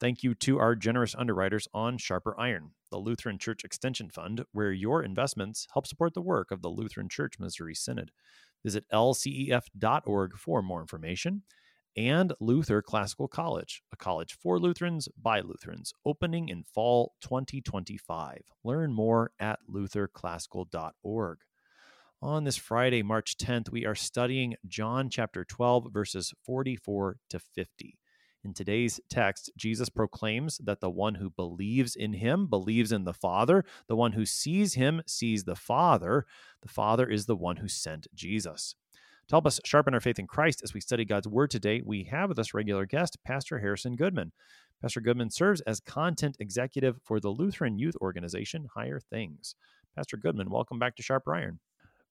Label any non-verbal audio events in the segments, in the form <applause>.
Thank you to our generous underwriters on Sharper Iron, the Lutheran Church Extension Fund, where your investments help support the work of the Lutheran Church Missouri Synod. Visit lcef.org for more information. And Luther Classical College, a college for Lutherans by Lutherans, opening in fall 2025. Learn more at lutherclassical.org. On this Friday, March 10th, we are studying John chapter 12, verses 44 to 50. In today's text, Jesus proclaims that the one who believes in him believes in the Father. The one who sees him sees the Father. The Father is the one who sent Jesus. To help us sharpen our faith in Christ as we study God's Word today, we have with us regular guest, Pastor Harrison Goodman. Pastor Goodman serves as content executive for the Lutheran youth organization Higher Things. Pastor Goodman, welcome back to Sharper Iron.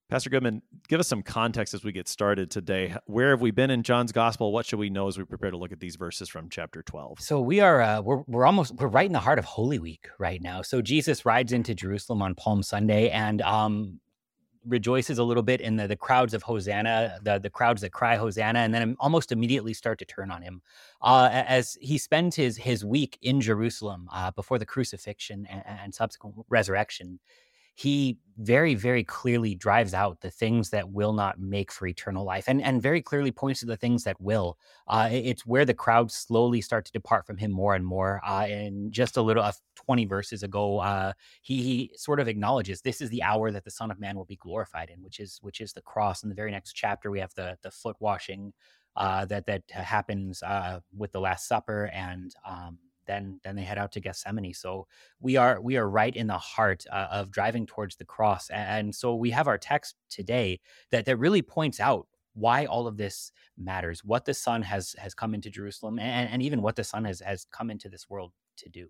Pastor Goodman, give us some context as we get started today. Where have we been in John's gospel? What should we know as we prepare to look at these verses from chapter 12? So we are uh, we're we're almost we're right in the heart of Holy Week right now. So Jesus rides into Jerusalem on Palm Sunday and um rejoices a little bit in the, the crowds of Hosanna, the, the crowds that cry Hosanna, and then almost immediately start to turn on him. Uh, as he spends his his week in Jerusalem uh, before the crucifixion and, and subsequent resurrection, he very very clearly drives out the things that will not make for eternal life and and very clearly points to the things that will uh, it's where the crowds slowly start to depart from him more and more uh, and just a little uh, 20 verses ago uh, he, he sort of acknowledges this is the hour that the son of man will be glorified in which is which is the cross. In the very next chapter we have the the foot washing uh, that that happens uh, with the last supper and um, then then they head out to Gethsemane. So we are we are right in the heart uh, of driving towards the cross, and, so we have our text today that that really points out why all of this matters, what the Son has has come into Jerusalem, and, and even what the Son has has come into this world to do.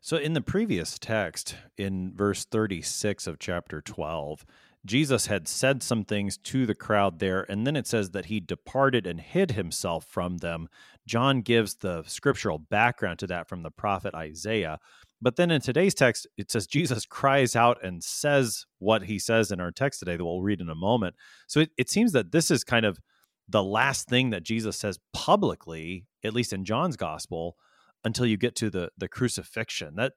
So, in the previous text, in verse 36 of chapter 12, Jesus had said some things to the crowd there, and then it says that he departed and hid himself from them. John gives the scriptural background to that from the prophet Isaiah. But then in today's text, it says Jesus cries out and says what he says in our text today that we'll read in a moment. So it, it seems that this is kind of the last thing that Jesus says publicly, at least in John's gospel, until you get to the the crucifixion. That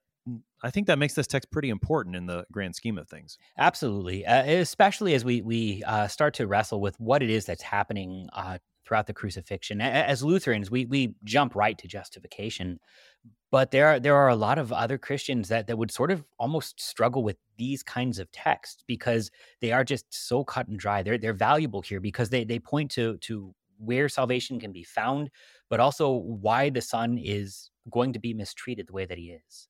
I think that makes this text pretty important in the grand scheme of things. Absolutely, uh, especially as we we uh, start to wrestle with what it is that's happening uh, throughout the crucifixion. As Lutherans, we we jump right to justification, but there are there are a lot of other Christians that that would sort of almost struggle with these kinds of texts because they are just so cut and dry. They're they're valuable here because they they point to to where salvation can be found, but also why the Son is going to be mistreated the way that he is.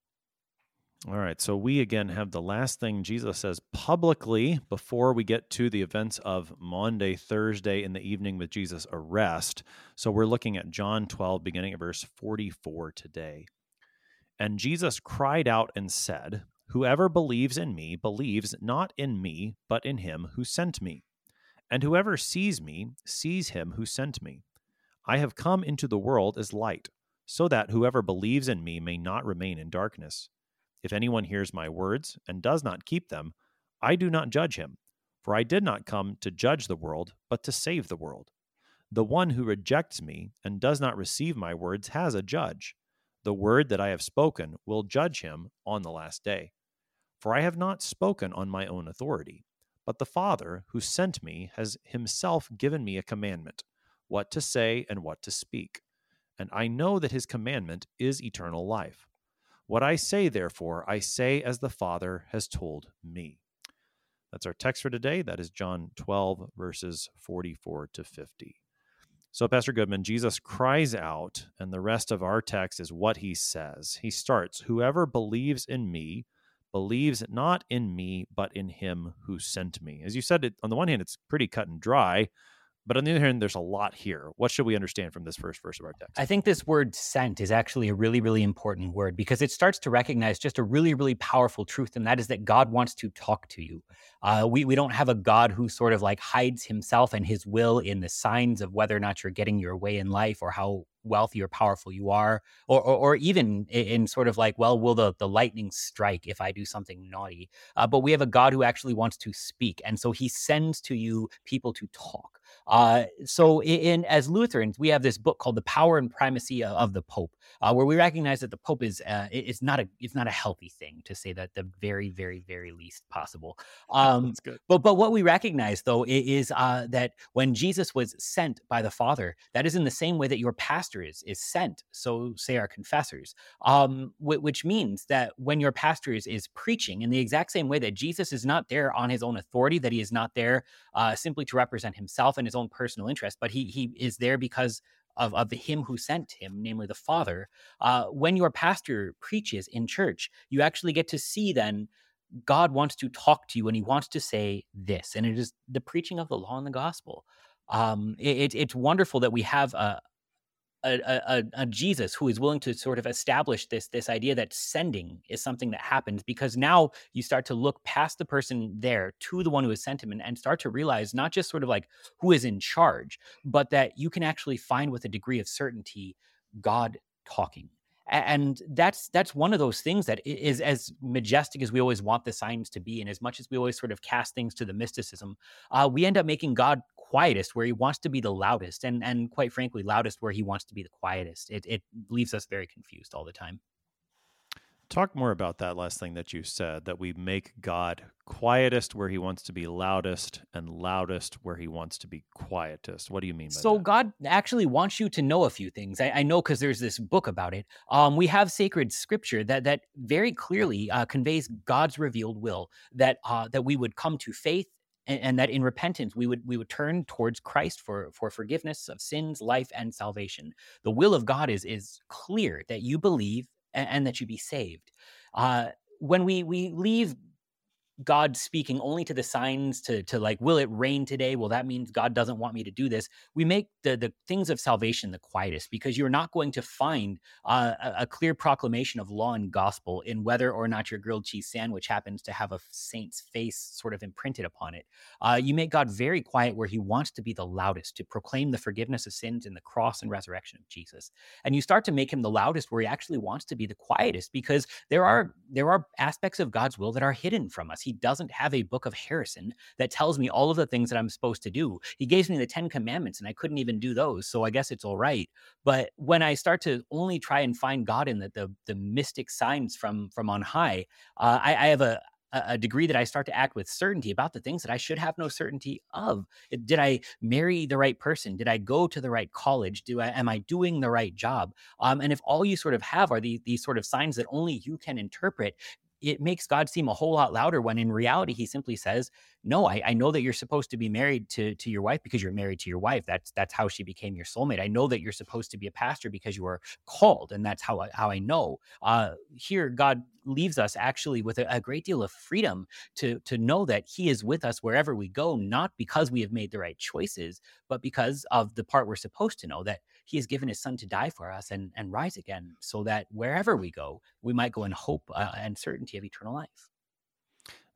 All right. So we again have the last thing Jesus says publicly before we get to the events of Maundy Thursday in the evening with Jesus' arrest. So we're looking at John 12, beginning at verse 44 today. And Jesus cried out and said, Whoever believes in me believes not in me, but in him who sent me. And whoever sees me sees him who sent me. I have come into the world as light, so that whoever believes in me may not remain in darkness. If anyone hears my words and does not keep them, I do not judge him, for I did not come to judge the world, but to save the world. The one who rejects me and does not receive my words has a judge. The word that I have spoken will judge him on the last day. For I have not spoken on my own authority, but the Father who sent me has himself given me a commandment, what to say and what to speak. And I know that his commandment is eternal life. What I say, therefore, I say as the Father has told me. That's our text for today. That is John 12, verses 44 to 50. So, Pastor Goodman, Jesus cries out, and the rest of our text is what he says. He starts Whoever believes in me believes not in me, but in him who sent me. As you said, on the one hand, it's pretty cut and dry. But on the other hand, there's a lot here. What should we understand from this first verse of our text? I think this word sent is actually a really, really important word because it starts to recognize just a really, really powerful truth, and that is that God wants to talk to you. Uh, we we don't have a God who sort of like hides himself and his will in the signs of whether or not you're getting your way in life or how wealthy or powerful you are, or or, or even in, sort of like, well, will the the lightning strike if I do something naughty? Uh, but we have a God who actually wants to speak, and so He sends to you people to talk. Uh, so, in, as Lutherans, we have this book called "The Power and Primacy of the Pope," uh, where we recognize that the Pope is uh, it's not a it's not a healthy thing to say that the very very very least possible. <laughs> Um, but but what we recognize though is uh, that when Jesus was sent by the Father, that is in the same way that your pastor is is sent. So say our confessors, um, which means that when your pastor is is preaching in the exact same way that Jesus is not there on his own authority, that he is not there uh, simply to represent himself and his own personal interest, but he he is there because of, of him who sent him, namely the Father. Uh, when your pastor preaches in church, you actually get to see then God wants to talk to you and he wants to say this. And it is the preaching of the law and the gospel. Um, it, it's wonderful that we have a, a, a, a, Jesus who is willing to sort of establish this this idea that sending is something that happens because now you start to look past the person there to the one who has sent him and, and start to realize not just sort of like who is in charge, but that you can actually find with a degree of certainty God talking. And that's that's one of those things that is as majestic as we always want the signs to be and as much as we always sort of cast things to the mysticism uh, we end up making god quietest where he wants to be the loudest and and quite frankly loudest where he wants to be the quietest. It, it leaves us very confused all the time. Talk more about that last thing that you said that we make god quietest where he wants to be loudest and loudest where he wants to be quietest. What do you mean so that? god actually wants you to know a few things. I, I know because there's this book about it. Um, we have sacred scripture that that very clearly uh, conveys god's revealed will that uh, that we would come to faith and, and, that in repentance we would we would turn towards Christ for for forgiveness of sins, life, and salvation. The will of God is is clear that you believe and, and that you be saved. Uh, when we we leave God speaking only to the signs to to like, will it rain today? Well, that means God doesn't want me to do this. We make the the things of salvation the quietest because you're not going to find uh, a, clear proclamation of law and gospel in whether or not your grilled cheese sandwich happens to have a saint's face sort of imprinted upon it. Uh, you make God very quiet where He wants to be the loudest to proclaim the forgiveness of sins in the cross and resurrection of Jesus, and you start to make Him the loudest where He actually wants to be the quietest because there are there are aspects of God's will that are hidden from us he doesn't have a book of Harrison that tells me all of the things that I'm supposed to do. He gave me the 10 commandments and I couldn't even do those. So I guess it's all right. But when I start to only try and find God in the the, the mystic signs from from on high, uh, I, I have a a degree that I start to act with certainty about the things that I should have no certainty of. Did I marry the right person? Did I go to the right college? Do I am I doing the right job? Um, and if all you sort of have are these these sort of signs that only you can interpret, it makes God seem a whole lot louder when in reality he simply says, no, I, I, know that you're supposed to be married to to your wife because you're married to your wife. That's that's how she became your soulmate. I know that you're supposed to be a pastor because you are called, and that's how I, how I know. Uh, here, God leaves us actually with a, a, great deal of freedom to to know that He is with us wherever we go, not because we have made the right choices, but because of the part we're supposed to know that He has given His Son to die for us and and rise again, so that wherever we go, we might go in hope uh, and certainty of eternal life.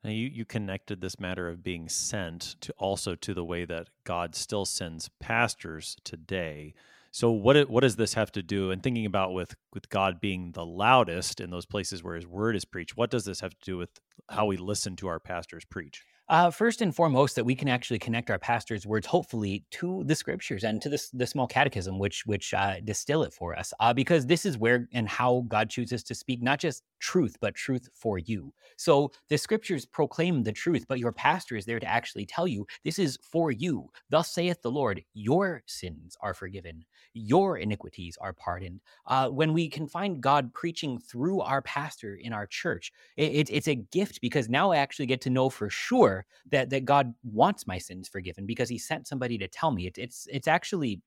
Now you, you connected this matter of being sent to also to the way that God still sends pastors today. So what what does this have to do? And thinking about with with God being the loudest in those places where His word is preached, what does this have to do with how we listen to our pastors preach? Uh, first and foremost, that we can actually connect our pastor's words, hopefully, to the scriptures and to this the small catechism, which which uh, distill it for us, uh, because this is where and how God chooses to speak, not just truth, but truth for you. So the scriptures proclaim the truth, but your pastor is there to actually tell you this is for you. Thus saith the Lord: Your sins are forgiven, your iniquities are pardoned. Uh, when we can find God preaching through our pastor in our church, it, it, it's a gift because now I actually get to know for sure sure that that God wants my sins forgiven because He sent somebody to tell me. It, it's it's actually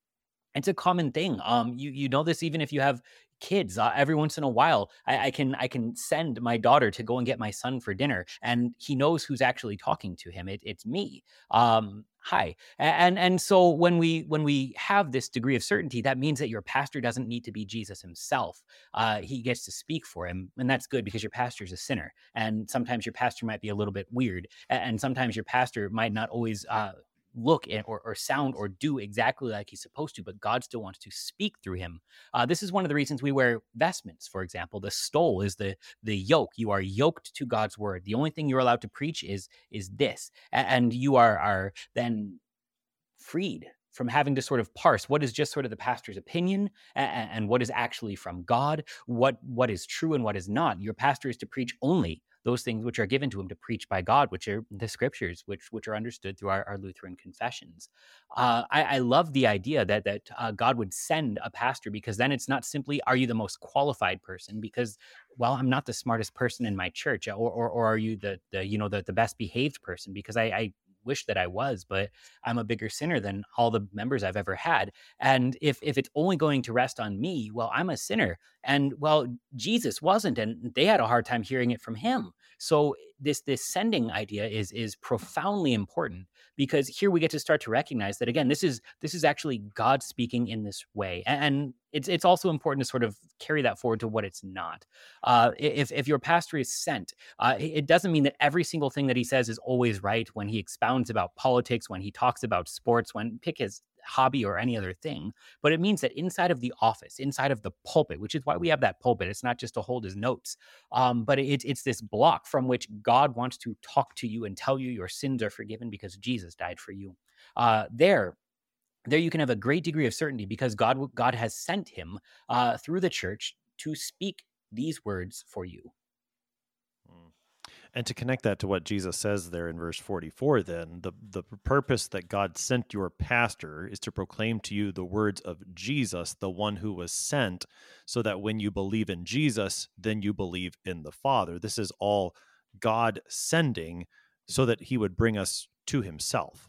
it's a common thing. Um, you you know this even if you have kids. Uh, every once in a while, I, I, can I can send my daughter to go and get my son for dinner, and he knows who's actually talking to him. It, it's me. Um, high and and so when we when we have this degree of certainty that means that your pastor doesn't need to be jesus himself. Uh, he gets to speak for him and that's good because your pastor is a sinner and sometimes your pastor might be a little bit weird and sometimes your pastor might not always uh, look and, or, or sound or do exactly like he's supposed to, but God still wants to speak through him. Uh, this is one of the reasons we wear vestments. For example, the stole is the the yoke. You are yoked to God's word. The only thing you're allowed to preach is is this, and you are are then freed from having to sort of parse what is just sort of the pastor's opinion and, and, what is actually from God, what what is true and what is not. Your pastor is to preach only those things which are given to him to preach by God, which are the scriptures, which which are understood through our, our Lutheran confessions. Uh, I, I, love the idea that that uh, God would send a pastor because then it's not simply are you the most qualified person because well I'm not the smartest person in my church or or, or are you the the you know the, the best behaved person because I, I wish that I was, but I'm a bigger sinner than all the members I've ever had. And if if it's only going to rest on me, well, I'm a sinner. And well, Jesus wasn't, and they had a hard time hearing it from him. So this this sending idea is is profoundly important because here we get to start to recognize that again, this is this is actually God speaking in this way. And it's it's also important to sort of carry that forward to what it's not. Uh, if if your pastor is sent, uh, it doesn't mean that every single thing that he says is always right when he expounds about politics, when he talks about sports, when pick his hobby or any other thing, but it means that inside of the office, inside of the pulpit, which is why we have that pulpit, it's not just to hold his notes, um, but it, it's this block from which God wants to talk to you and tell you your sins are forgiven because Jesus died for you. Uh, there, there you can have a great degree of certainty because God God has sent him uh, through the church to speak these words for you. And to connect that to what Jesus says there in verse 44, then the, the purpose that God sent your pastor is to proclaim to you the words of Jesus, the one who was sent, so that when you believe in Jesus, then you believe in the Father. This is all God sending so that he would bring us to himself.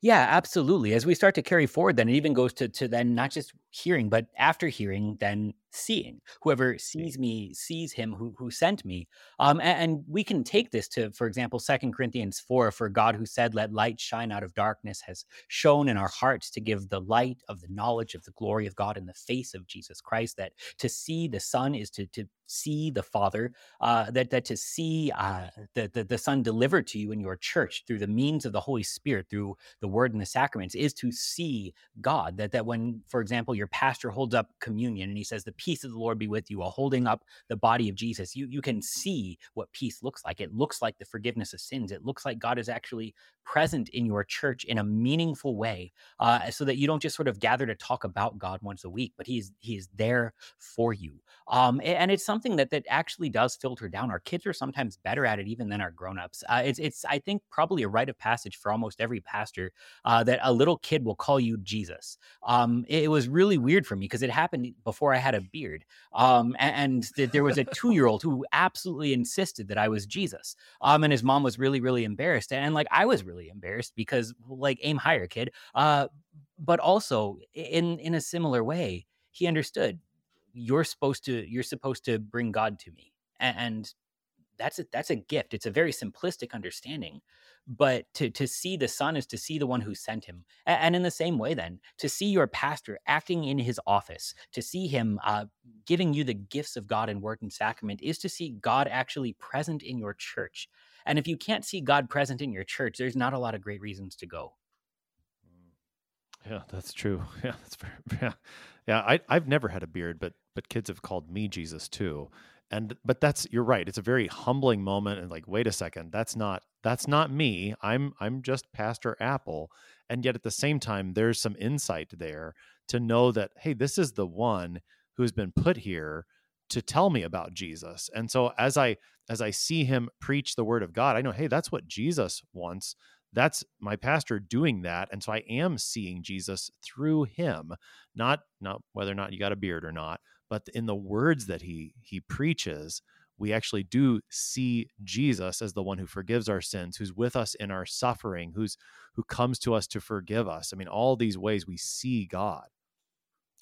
Yeah, absolutely. As we start to carry forward, then it even goes to to then not just hearing, but after hearing, then seeing. Whoever sees me sees him who who sent me. Um, and, and we can take this to, for example, Second Corinthians four. For God, who said, "Let light shine out of darkness," has shown in our hearts to give the light of the knowledge of the glory of God in the face of Jesus Christ. That to see the Son is to to see the Father, uh, that that to see uh, the, the, the Son delivered to you in your church through the means of the Holy Spirit, through the Word and the sacraments, is to see God. That that when, for example, your pastor holds up communion and he says, "The peace of the Lord be with you," while holding up the body of Jesus, you you can see what peace looks like. It looks like the forgiveness of sins. It looks like God is actually present in your church in a meaningful way, uh, so that you don't just sort of gather to talk about God once a week, but He's He is there for you. Um, and it's something that that actually does filter down. Our kids are sometimes better at it even than our grown-ups. Uh, it's it's I think probably a rite of passage for almost every pastor uh, that a little kid will call you Jesus. Um, it, it, was really weird for me because it happened before I had a beard, um, and, and there was a two-year-old who absolutely insisted that I was Jesus. Um, and his mom was really really embarrassed, and like I was really embarrassed because like aim higher, kid. Uh, but also in in a similar way, he understood you're supposed to you're supposed to bring God to me, and that's a that's a gift. It's a very simplistic understanding, but to to see the Son is to see the one who sent him. And in the same way, then to see your pastor acting in his office, to see him uh, giving you the gifts of God in word and sacrament, is to see God actually present in your church. And if you can't see God present in your church, there's not a lot of great reasons to go. Yeah, that's true. <laughs> Yeah, that's very, <laughs> yeah, yeah. I I've never had a beard, but but kids have called me Jesus too, and but that's you're right. It's a very humbling moment, and like, wait a second, that's not that's not me. I'm I'm just Pastor Appel, and yet at the same time, there's some insight there to know that hey, this is the one who's been put here to tell me about Jesus. And so as I as I see him preach the word of God, I know, hey, that's what Jesus wants. That's my pastor doing that. And so I am seeing Jesus through him, not not whether or not you got a beard or not, but in the words that he he preaches, we actually do see Jesus as the one who forgives our sins, who's with us in our suffering, who's who comes to us to forgive us. I mean, all these ways we see God.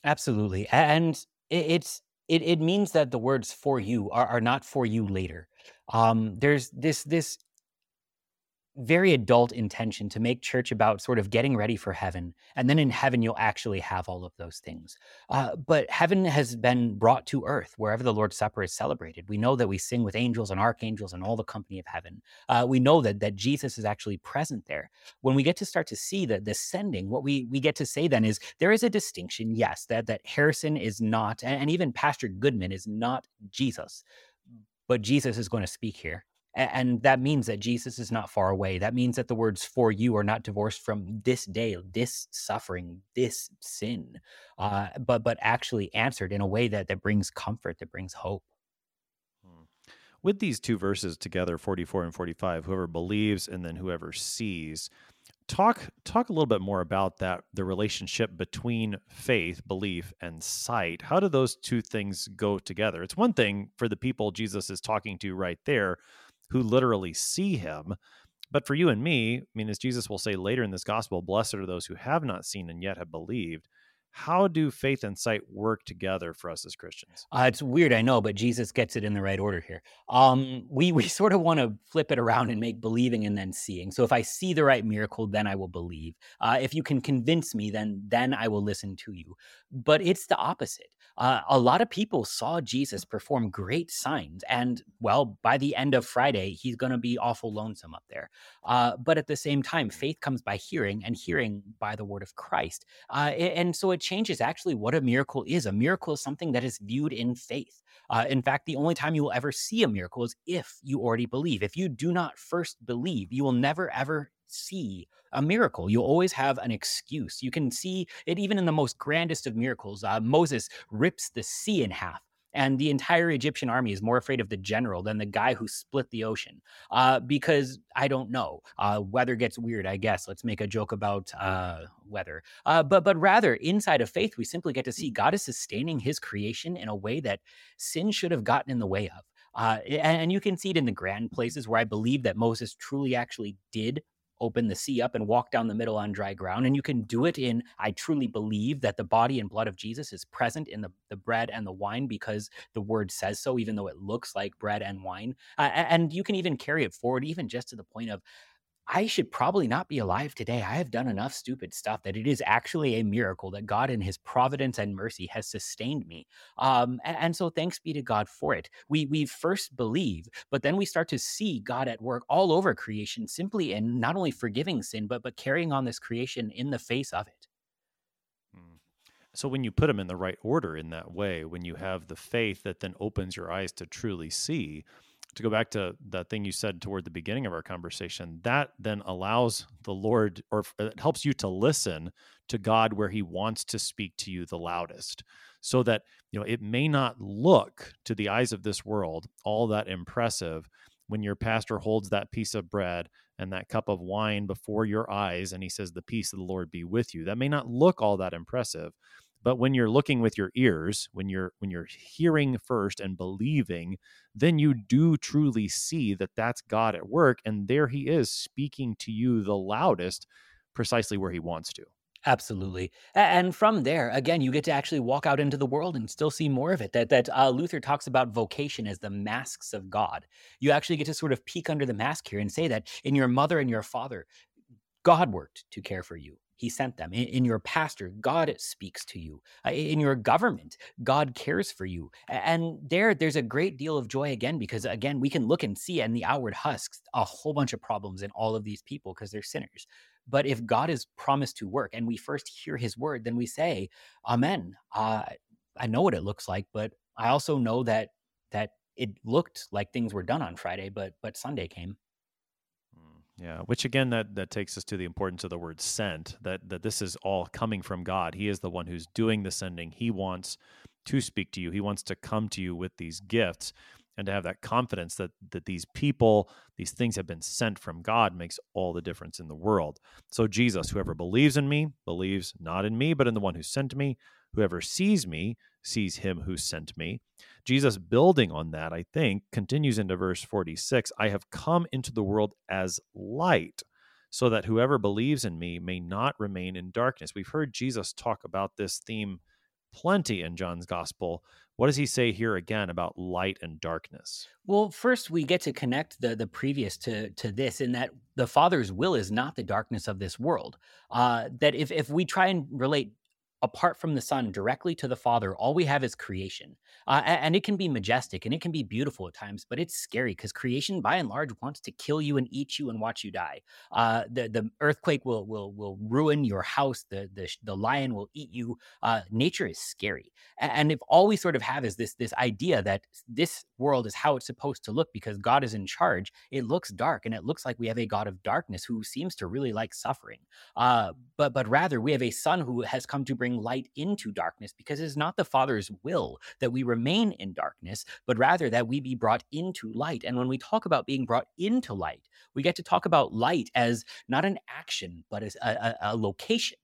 Absolutely. And it's it, it means that the words for you are, are not for you later. Um, there's this this very adult intention to make church about sort of getting ready for heaven. And then in heaven, you'll actually have all of those things. Uh, but heaven has been brought to earth wherever the Lord's Supper is celebrated. We know that we sing with angels and archangels and all the company of heaven. Uh, we know that, that Jesus is actually present there. When we get to start to see the, the sending, what we, we get to say then is there is a distinction, yes, that, that Harrison is not, and even Pastor Goodman is not Jesus but Jesus is going to speak here. And that means that Jesus is not far away. That means that the words for you are not divorced from this day, this suffering, this sin, uh, but but actually answered in a way that that brings comfort, that brings hope. Hmm. With these two verses together, 44 and 45, whoever believes and then whoever sees, talk talk a little bit more about that the relationship between faith belief and sight how do those two things go together it's one thing for the people jesus is talking to right there who literally see him. But for you and me, I mean, as Jesus will say later in this gospel, blessed are those who have not seen and yet have believed. How do faith and sight work together for us as Christians? Uh, it's weird, I know, but Jesus gets it in the right order here. Um, <laughs> we we sort of want to flip it around and make believing and then seeing. So if I see the right miracle, then I will believe. Uh, if you can convince me, then then I will listen to you. But it's the opposite. Uh, a lot of people saw Jesus perform great signs, and well, by the end of Friday, he's going to be awful lonesome up there. Uh, but at the same time, faith comes by hearing, and hearing by the word of Christ. Uh, and so it changes actually what a miracle is. A miracle is something that is viewed in faith. Uh, in fact, the only time you will ever see a miracle is if you already believe. If you do not first believe, you will never ever see a miracle. You always have an excuse. You can see it even in the most grandest of miracles. Uh, Moses rips the sea in half. And the entire Egyptian army is more afraid of the general than the guy who split the ocean. Uh, because I don't know. Uh, weather gets weird, I guess. Let's make a joke about uh, weather. Uh, but but rather, inside of faith, we simply get to see God is sustaining His creation in a way that sin should have gotten in the way of. Uh, and you can see it in the grand places where I believe that Moses truly actually did open the sea up and walk down the middle on dry ground. And you can do it in, I truly believe that the body and blood of Jesus is present in the, the bread and the wine because the word says so, even though it looks like bread and wine. Uh, and you can even carry it forward, even just to the point of, I should probably not be alive today. I have done enough stupid stuff that it is actually a miracle that God, in His providence and mercy, has sustained me. Um, and, and, so, thanks be to God for it. We we first believe, but then we start to see God at work all over creation, simply in not only forgiving sin, but but carrying on this creation in the face of it. Hmm. So, when you put them in the right order in that way, when you have the faith that then opens your eyes to truly see, to go back to that thing you said toward the beginning of our conversation, that then allows the Lord or it helps you to listen to God where he wants to speak to you the loudest. So that, you know, it may not look to the eyes of this world all that impressive when your pastor holds that piece of bread and that cup of wine before your eyes and he says the peace of the Lord be with you. That may not look all that impressive, but when you're looking with your ears when you're when you're hearing first and believing then you do truly see that that's god at work and there he is speaking to you the loudest precisely where he wants to Absolutely. And from there, again, you get to actually walk out into the world and still see more of it. That that uh, Luther talks about vocation as the masks of God. You actually get to sort of peek under the mask here and say that in your mother and your father, God worked to care for you. He sent them. In, in, your pastor, God speaks to you. Uh, in your government, God cares for you. And there, there's a great deal of joy again, because again, we can look and see in the outward husks a whole bunch of problems in all of these people because they're sinners. But if God is promised to work and we first hear his word, then we say, Amen. Uh, I know what it looks like, but I also know that that it looked like things were done on Friday, but but Sunday came. Yeah, which again that that takes us to the importance of the word sent, that that this is all coming from God. He is the one who's doing the sending. He wants to speak to you. He wants to come to you with these gifts and to have that confidence that that these people, these things have been sent from God makes all the difference in the world. So Jesus, whoever believes in me, believes not in me, but in the one who sent me. Whoever sees me sees him who sent me. Jesus, building on that, I think, continues into verse 46 I have come into the world as light, so that whoever believes in me may not remain in darkness. We've heard Jesus talk about this theme plenty in John's gospel. What does he say here again about light and darkness? Well, first we get to connect the the previous to to this in that the Father's will is not the darkness of this world. Uh, that if if we try and relate apart from the Son directly to the Father, all we have is creation. Uh, and it can be majestic and it can be beautiful at times, but it's scary because creation, by and large, wants to kill you and eat you and watch you die. Uh, the the earthquake will will will ruin your house. The the the lion will eat you. Uh, nature is scary, and if all we sort of have is this this idea that this world is how it's supposed to look because God is in charge, it looks dark and it looks like we have a God of darkness who seems to really like suffering. Uh, but but rather we have a Son who has come to bring light into darkness because it is not the Father's will that we remain in darkness, but rather that we be brought into light. And when we talk about being brought into light, we get to talk about light as not an action, but as a, a, a location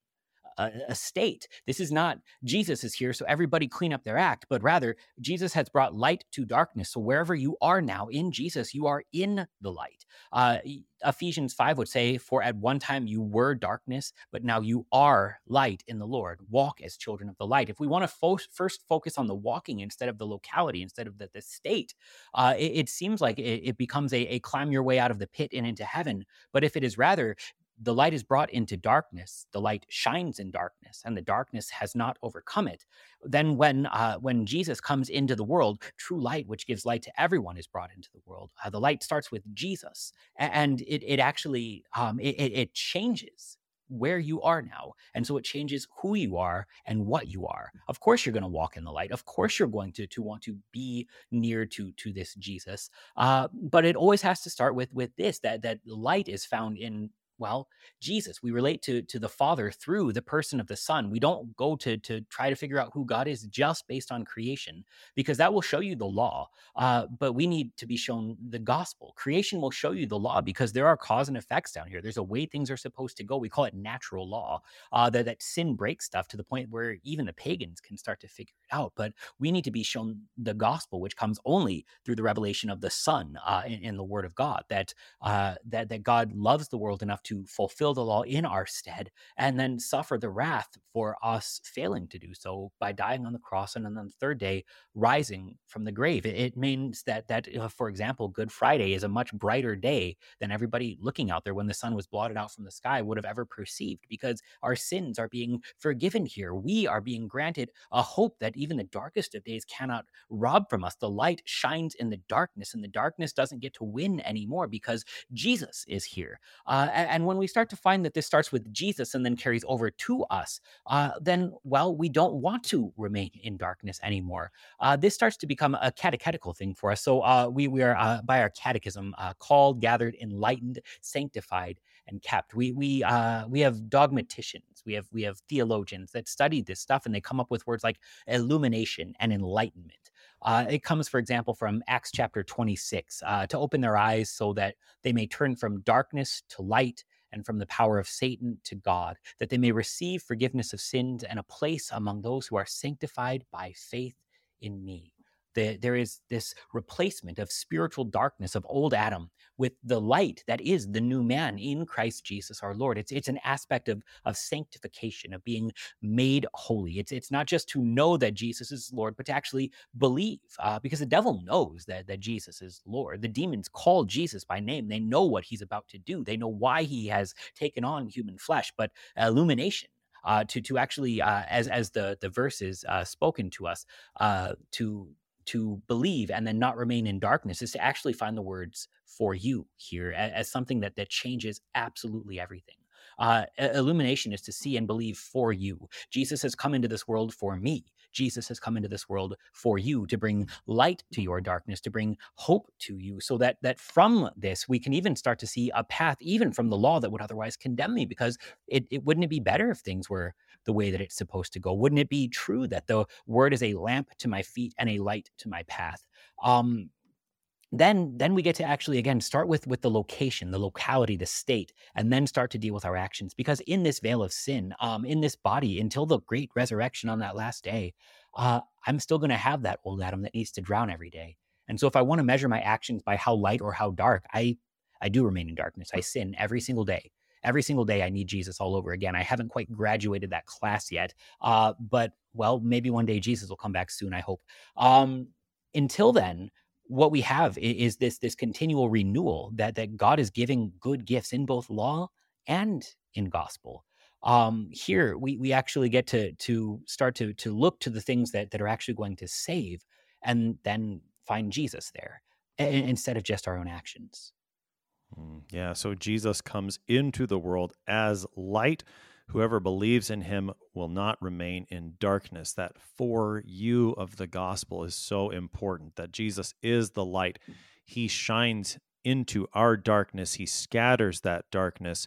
a, a, state. This is not Jesus is here, so everybody clean up their act, but rather Jesus has brought light to darkness. So wherever you are now in Jesus, you are in the light. Uh, Ephesians 5 would say, For at one time you were darkness, but now you are light in the Lord. Walk as children of the light. If we want to fo- first focus on the walking instead of the locality, instead of the, the state, uh, it, it, seems like it, it becomes a, a climb your way out of the pit and into heaven. But if it is rather the light is brought into darkness the light shines in darkness and the darkness has not overcome it then when uh, when jesus comes into the world true light which gives light to everyone is brought into the world uh, the light starts with jesus and it, it actually um, it, it changes where you are now. And so it changes who you are and what you are. Of course you're going to walk in the light. Of course you're going to to want to be near to to this Jesus. Uh, but it always has to start with with this that that light is found in well, Jesus. We relate to to the Father through the person of the Son. We don't go to to try to figure out who God is just based on creation, because that will show you the law. Uh, but we need to be shown the gospel. Creation will show you the law because there are cause and effects down here. There's a way things are supposed to go. We call it natural law. Uh, that that sin breaks stuff to the point where even the pagans can start to figure it out. But we need to be shown the gospel, which comes only through the revelation of the Son uh, in, in, the Word of God. That uh, that that God loves the world enough to fulfill the law in our stead and then suffer the wrath for us failing to do so by dying on the cross and on the third day rising from the grave. It, means that that uh, for example, Good Friday is a much brighter day than everybody looking out there when the sun was blotted out from the sky would have ever perceived because our sins are being forgiven here. We are being granted a hope that even the darkest of days cannot rob from us. The light shines in the darkness and the darkness doesn't get to win anymore because Jesus is here. Uh, and when we start to find that this starts with Jesus and then carries over to us, uh, then, well, we don't want to remain in darkness anymore. Uh, this starts to become a catechetical thing for us. So uh, we, we are, uh, by our catechism, uh, called, gathered, enlightened, sanctified, and kept. We we uh, we have dogmaticians, we have we have theologians that study this stuff, and they come up with words like illumination and enlightenment. Uh, it comes, for example, from Acts chapter 26 uh, to open their eyes so that they may turn from darkness to light and from the power of Satan to God, that they may receive forgiveness of sins and a place among those who are sanctified by faith in me. The, there is this replacement of spiritual darkness of old Adam with the light that is the new man in Christ Jesus our Lord. It's it's an aspect of of sanctification, of being made holy. It's it's not just to know that Jesus is Lord, but to actually believe, uh, because the devil knows that that Jesus is Lord. The demons call Jesus by name. They know what he's about to do. They know why he has taken on human flesh. But illumination uh, to to actually uh, as as the the verses uh, spoken to us uh, to to believe and then not remain in darkness is to actually find the words for you here as, as something that that changes absolutely everything uh, illumination is to see and believe for you. Jesus has come into this world for me. Jesus has come into this world for you to bring light to your darkness, to bring hope to you, so that that from this we can even start to see a path, even from the law that would otherwise condemn me. Because it, it wouldn't it be better if things were the way that it's supposed to go? Wouldn't it be true that the word is a lamp to my feet and a light to my path? Um, then then we get to actually again start with with the location the locality the state and then start to deal with our actions because in this veil of sin um in this body until the great resurrection on that last day uh i'm still going to have that old adam that needs to drown every day and so if i want to measure my actions by how light or how dark i i do remain in darkness i sin every single day Every single day, I need Jesus all over again. I haven't quite graduated that class yet, uh, but well, maybe one day Jesus will come back soon. I hope. Um, until then, what we have is this this continual renewal that that God is giving good gifts in both law and in gospel. Um, here we we actually get to to start to to look to the things that that are actually going to save, and then find Jesus there instead of just our own actions. Mm, yeah, so Jesus comes into the world as light. Whoever believes in him will not remain in darkness. That for you of the gospel is so important that Jesus is the light. He shines into our darkness, he scatters that darkness,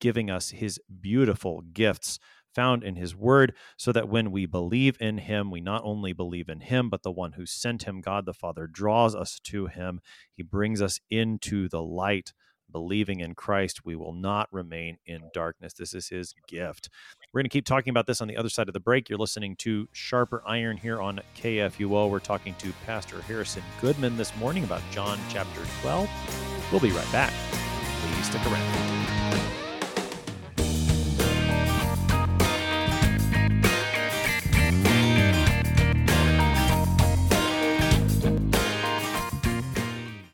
giving us his beautiful gifts found in his word, so that when we believe in him, we not only believe in him, but the one who sent him, God the Father, draws us to him. He brings us into the light. Believing in Christ, we will not remain in darkness. This is his gift. We're going to keep talking about this on the other side of the break. You're listening to Sharper Iron here on KFUO. We're talking to Pastor Harrison Goodman this morning about John chapter 12. We'll be right back. Please stick around.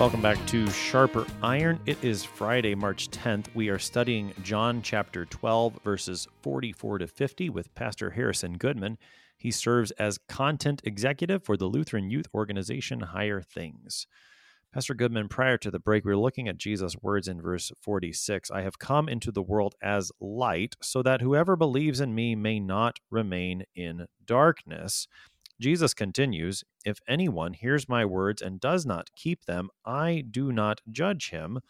Welcome back to Sharper Iron. It is Friday, March 10th. We are studying John chapter 12, verses 44 to 50 with Pastor Harrison Goodman. He serves as content executive for the Lutheran youth organization Higher Things. Pastor Goodman, prior to the break, we were looking at Jesus' words in verse 46 I have come into the world as light, so that whoever believes in me may not remain in darkness. Jesus continues, If anyone hears my words and does not keep them, I do not judge him,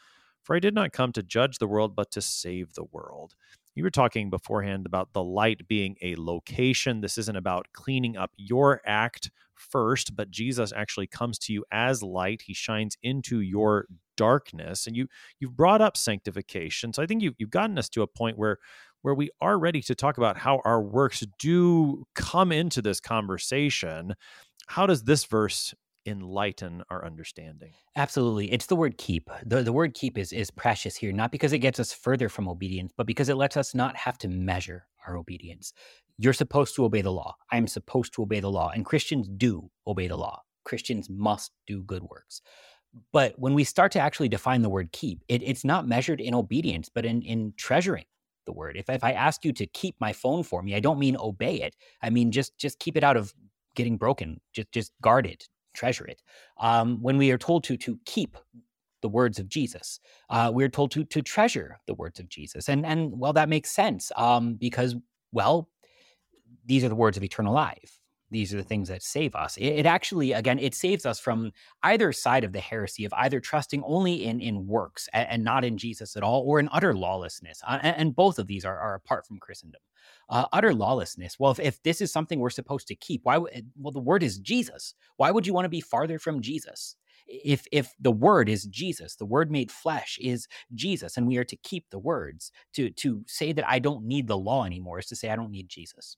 for I did not come to judge the world, but to save the world. You were talking beforehand about the light being a location. This isn't about cleaning up your act first, but Jesus actually comes to you as light. He shines into your darkness. And you you've brought up sanctification. So I think you, you've gotten us to a point where where we are ready to talk about how our works do come into this conversation. How does this verse enlighten our understanding? Absolutely. It's the word keep. The, the word keep is, is precious here, not because it gets us further from obedience, but because it lets us not have to measure our obedience. You're supposed to obey the law. I am supposed to obey the law. And Christians do obey the law. Christians must do good works. But when we start to actually define the word keep, it, it's not measured in obedience, but in, in treasuring the word. If, if I ask you to keep my phone for me, I don't mean obey it. I mean just just keep it out of getting broken. Just just guard it, treasure it. Um, when we are told to to keep the words of Jesus, uh, we're told to to treasure the words of Jesus, and and well, that makes sense um, because well, these are the words of eternal life these are the things that save us. It, it, actually, again, it saves us from either side of the heresy of either trusting only in in works and, and not in Jesus at all, or in utter lawlessness. Uh, and, and, both of these are, are apart from Christendom. Uh, utter lawlessness. Well, if, if this is something we're supposed to keep, why? Eh, well, the word is Jesus. Why would you want to be farther from Jesus? If if the word is Jesus, the word made flesh is Jesus, and we are to keep the words. To to say that I don't need the law anymore is to say I don't need Jesus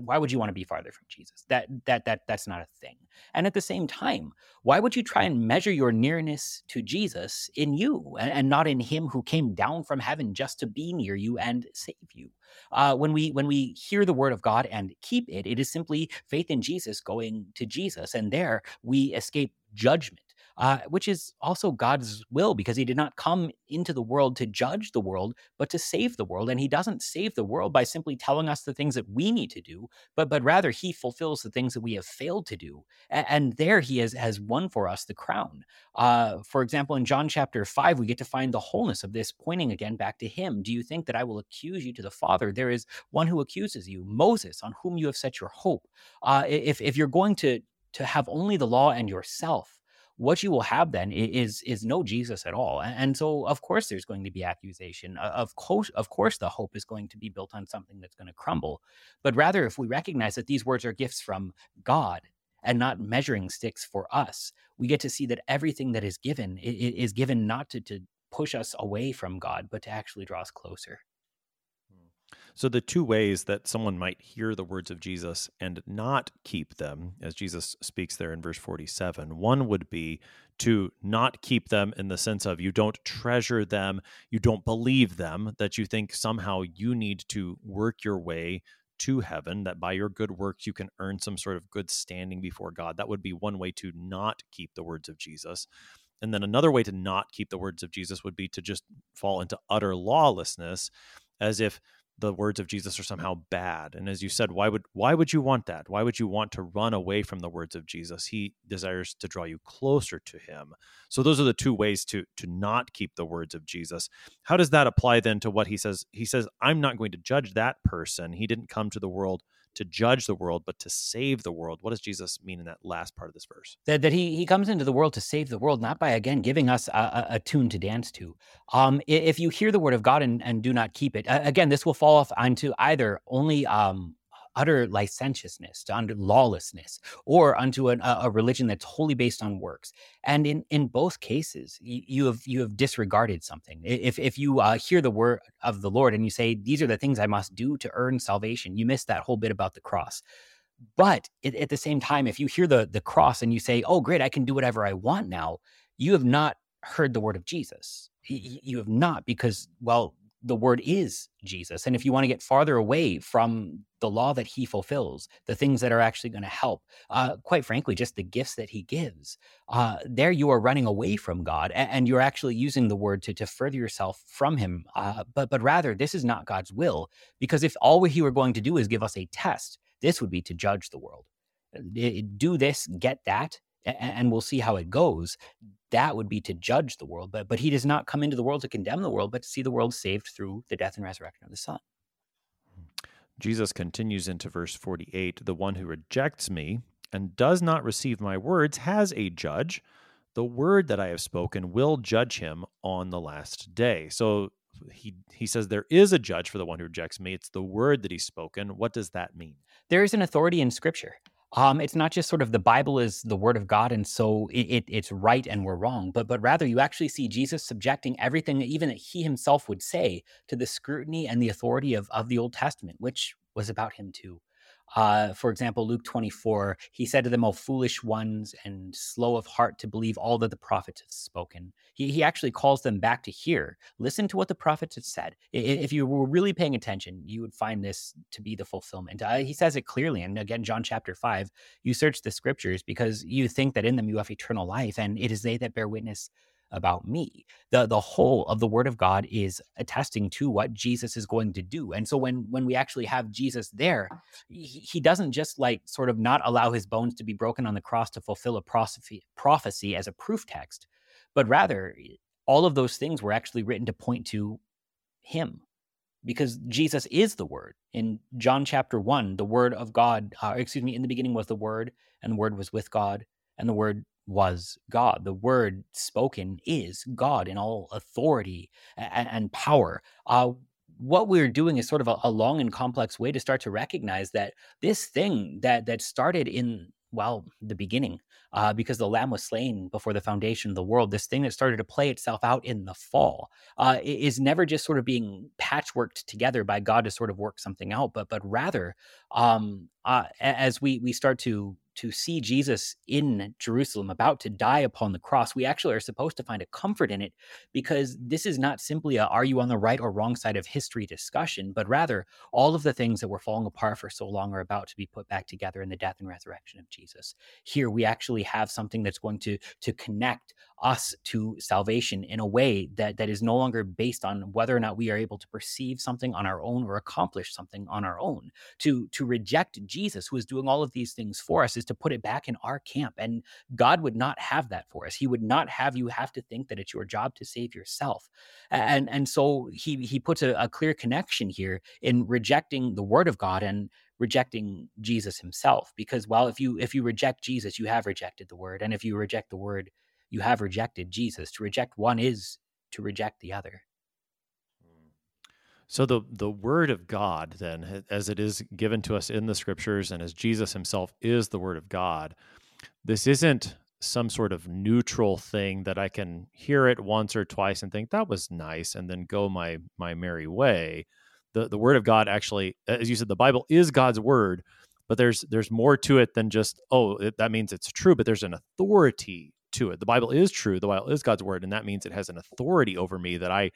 Why would you want to be farther from Jesus? That that that that's not a thing. And at the same time, why would you try and measure your nearness to Jesus in you and, and not in Him who came down from heaven just to be near you and save you? Uh, when we when we hear the word of God and keep it, it is simply faith in Jesus going to Jesus, and there we escape judgment uh, which is also God's will because he did not come into the world to judge the world, but to save the world. And he doesn't save the world by simply telling us the things that we need to do, but, but rather he fulfills the things that we have failed to do. And, and there he has, has won for us the crown. Uh, for example, in John chapter 5, we get to find the wholeness of this, pointing again back to him. Do you think that I will accuse you to the Father? There is one who accuses you, Moses, on whom you have set your hope. Uh, if, if you're going to, to have only the law and yourself, what you will have then is is no Jesus at all. And so of course there's going to be accusation. Of course of course the hope is going to be built on something that's going to crumble. But rather if we recognize that these words are gifts from God and not measuring sticks for us, we get to see that everything that is given is given not to, to push us away from God, but to actually draw us closer. So, the two ways that someone might hear the words of Jesus and not keep them, as Jesus speaks there in verse 47, one would be to not keep them in the sense of you don't treasure them, you don't believe them, that you think somehow you need to work your way to heaven, that by your good works you can earn some sort of good standing before God. That would be one way to not keep the words of Jesus. And then another way to not keep the words of Jesus would be to just fall into utter lawlessness, as if the words of Jesus are somehow bad. And as you said, why would why would you want that? Why would you want to run away from the words of Jesus? He desires to draw you closer to him. So those are the two ways to to not keep the words of Jesus. How does that apply then to what he says? He says, "I'm not going to judge that person. He didn't come to the world to judge the world, but to save the world. What does Jesus mean in that last part of this verse? That, that he, he comes into the world to save the world, not by, again, giving us a, a tune to dance to. Um, if you hear the word of God and, and do not keep it, again, this will fall off onto either only um, utter licentiousness, to under lawlessness, or unto an, a, a, religion that's wholly based on works. And in, in both cases, you, you have you have disregarded something. If if you uh, hear the word of the Lord and you say, "These are the things I must do to earn salvation," you miss that whole bit about the cross. But it, at the same time, if you hear the the cross and you say, "Oh, great, I can do whatever I want now," you have not heard the word of Jesus. You have not because well the word is Jesus. And if you want to get farther away from the law that he fulfills, the things that are actually going to help, uh, quite frankly, just the gifts that he gives, uh, there you are running away from God and, you're actually using the word to, to further yourself from him. Uh, but, but rather, this is not God's will, because if all he were going to do is give us a test, this would be to judge the world. Do this, get that, and we'll see how it goes that would be to judge the world. But, but he does not come into the world to condemn the world, but to see the world saved through the death and resurrection of the Son. Hmm. Jesus continues into verse 48 The one who rejects me and does not receive my words has a judge. The word that I have spoken will judge him on the last day. So he he says there is a judge for the one who rejects me. It's the word that he's spoken. What does that mean? There is an authority in scripture. Um, it's not just sort of the Bible is the word of God, and so it, it, it's right and we're wrong, but but rather you actually see Jesus subjecting everything, even that he himself would say, to the scrutiny and the authority of of the Old Testament, which was about him too. Uh, for example, Luke 24, he said to them, O foolish ones and slow of heart to believe all that the prophets have spoken. He, he actually calls them back to hear. Listen to what the prophets have said. If you were really paying attention, you would find this to be the fulfillment. Uh, he says it clearly. And again, John chapter 5, you search the scriptures because you think that in them you have eternal life, and it is they that bear witness about me. The the whole of the word of God is attesting to what Jesus is going to do. And so when when we actually have Jesus there, he, he doesn't just like sort of not allow his bones to be broken on the cross to fulfill a prophecy, prophecy as a proof text, but rather all of those things were actually written to point to him because Jesus is the Word. In John chapter 1, the Word of God, uh, excuse me, in the beginning was the Word, and the Word was with God, and the Word was God. The word spoken is God in all authority and, and power. Uh, what we're doing is sort of a, a, long and complex way to start to recognize that this thing that that started in well, the beginning, uh, because the lamb was slain before the foundation of the world. This thing that started to play itself out in the fall uh, is never just sort of being patchworked together by God to sort of work something out, but but rather um, uh, as we we start to to see Jesus in Jerusalem about to die upon the cross, we actually are supposed to find a comfort in it because this is not simply a are you on the right or wrong side of history discussion, but rather all of the things that were falling apart for so long are about to be put back together in the death and resurrection of Jesus. Here we actually have something that's going to to connect us to salvation in a way that that is no longer based on whether or not we are able to perceive something on our own or accomplish something on our own. To to reject Jesus who is doing all of these things for us is to put it back in our camp. And God would not have that for us. He would not have you have to think that it's your job to save yourself. And and so he he puts a, a clear connection here in rejecting the word of God and rejecting Jesus himself. Because while if you if you reject Jesus, you have rejected the word. And if you reject the word, you have rejected Jesus. To reject one is to reject the other. So the the word of God then as it is given to us in the scriptures and as Jesus himself is the word of God this isn't some sort of neutral thing that I can hear it once or twice and think that was nice and then go my my merry way. The the word of God actually as you said the Bible is God's word but there's there's more to it than just oh it, that means it's true but there's an authority to it. The Bible is true the Bible is God's word and that means it has an authority over me that I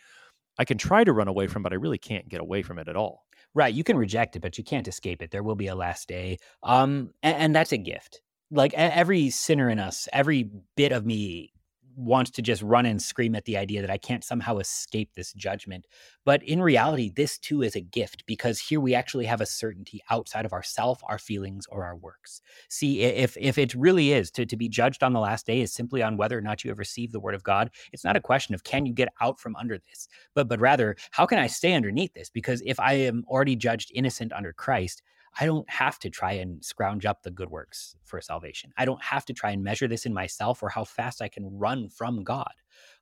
I can try to run away from, but I really can't get away from it at all. Right. You can reject it, but you can't escape it. There will be a last day. Um, and, and that's a gift. Like every sinner in us, every bit of me wants to just run and scream at the idea that I can't somehow escape this judgment. But in reality, this too is a gift because here we actually have a certainty outside of ourself, our feelings, or our works. See, if if it really is to, to be judged on the last day is simply on whether or not you have received the word of God, it's not a question of can you get out from under this, but but rather, how can I stay underneath this? Because if I am already judged innocent under Christ, I don't have to try and scrounge up the good works for salvation. I don't have to try and measure this in myself or how fast I can run from God.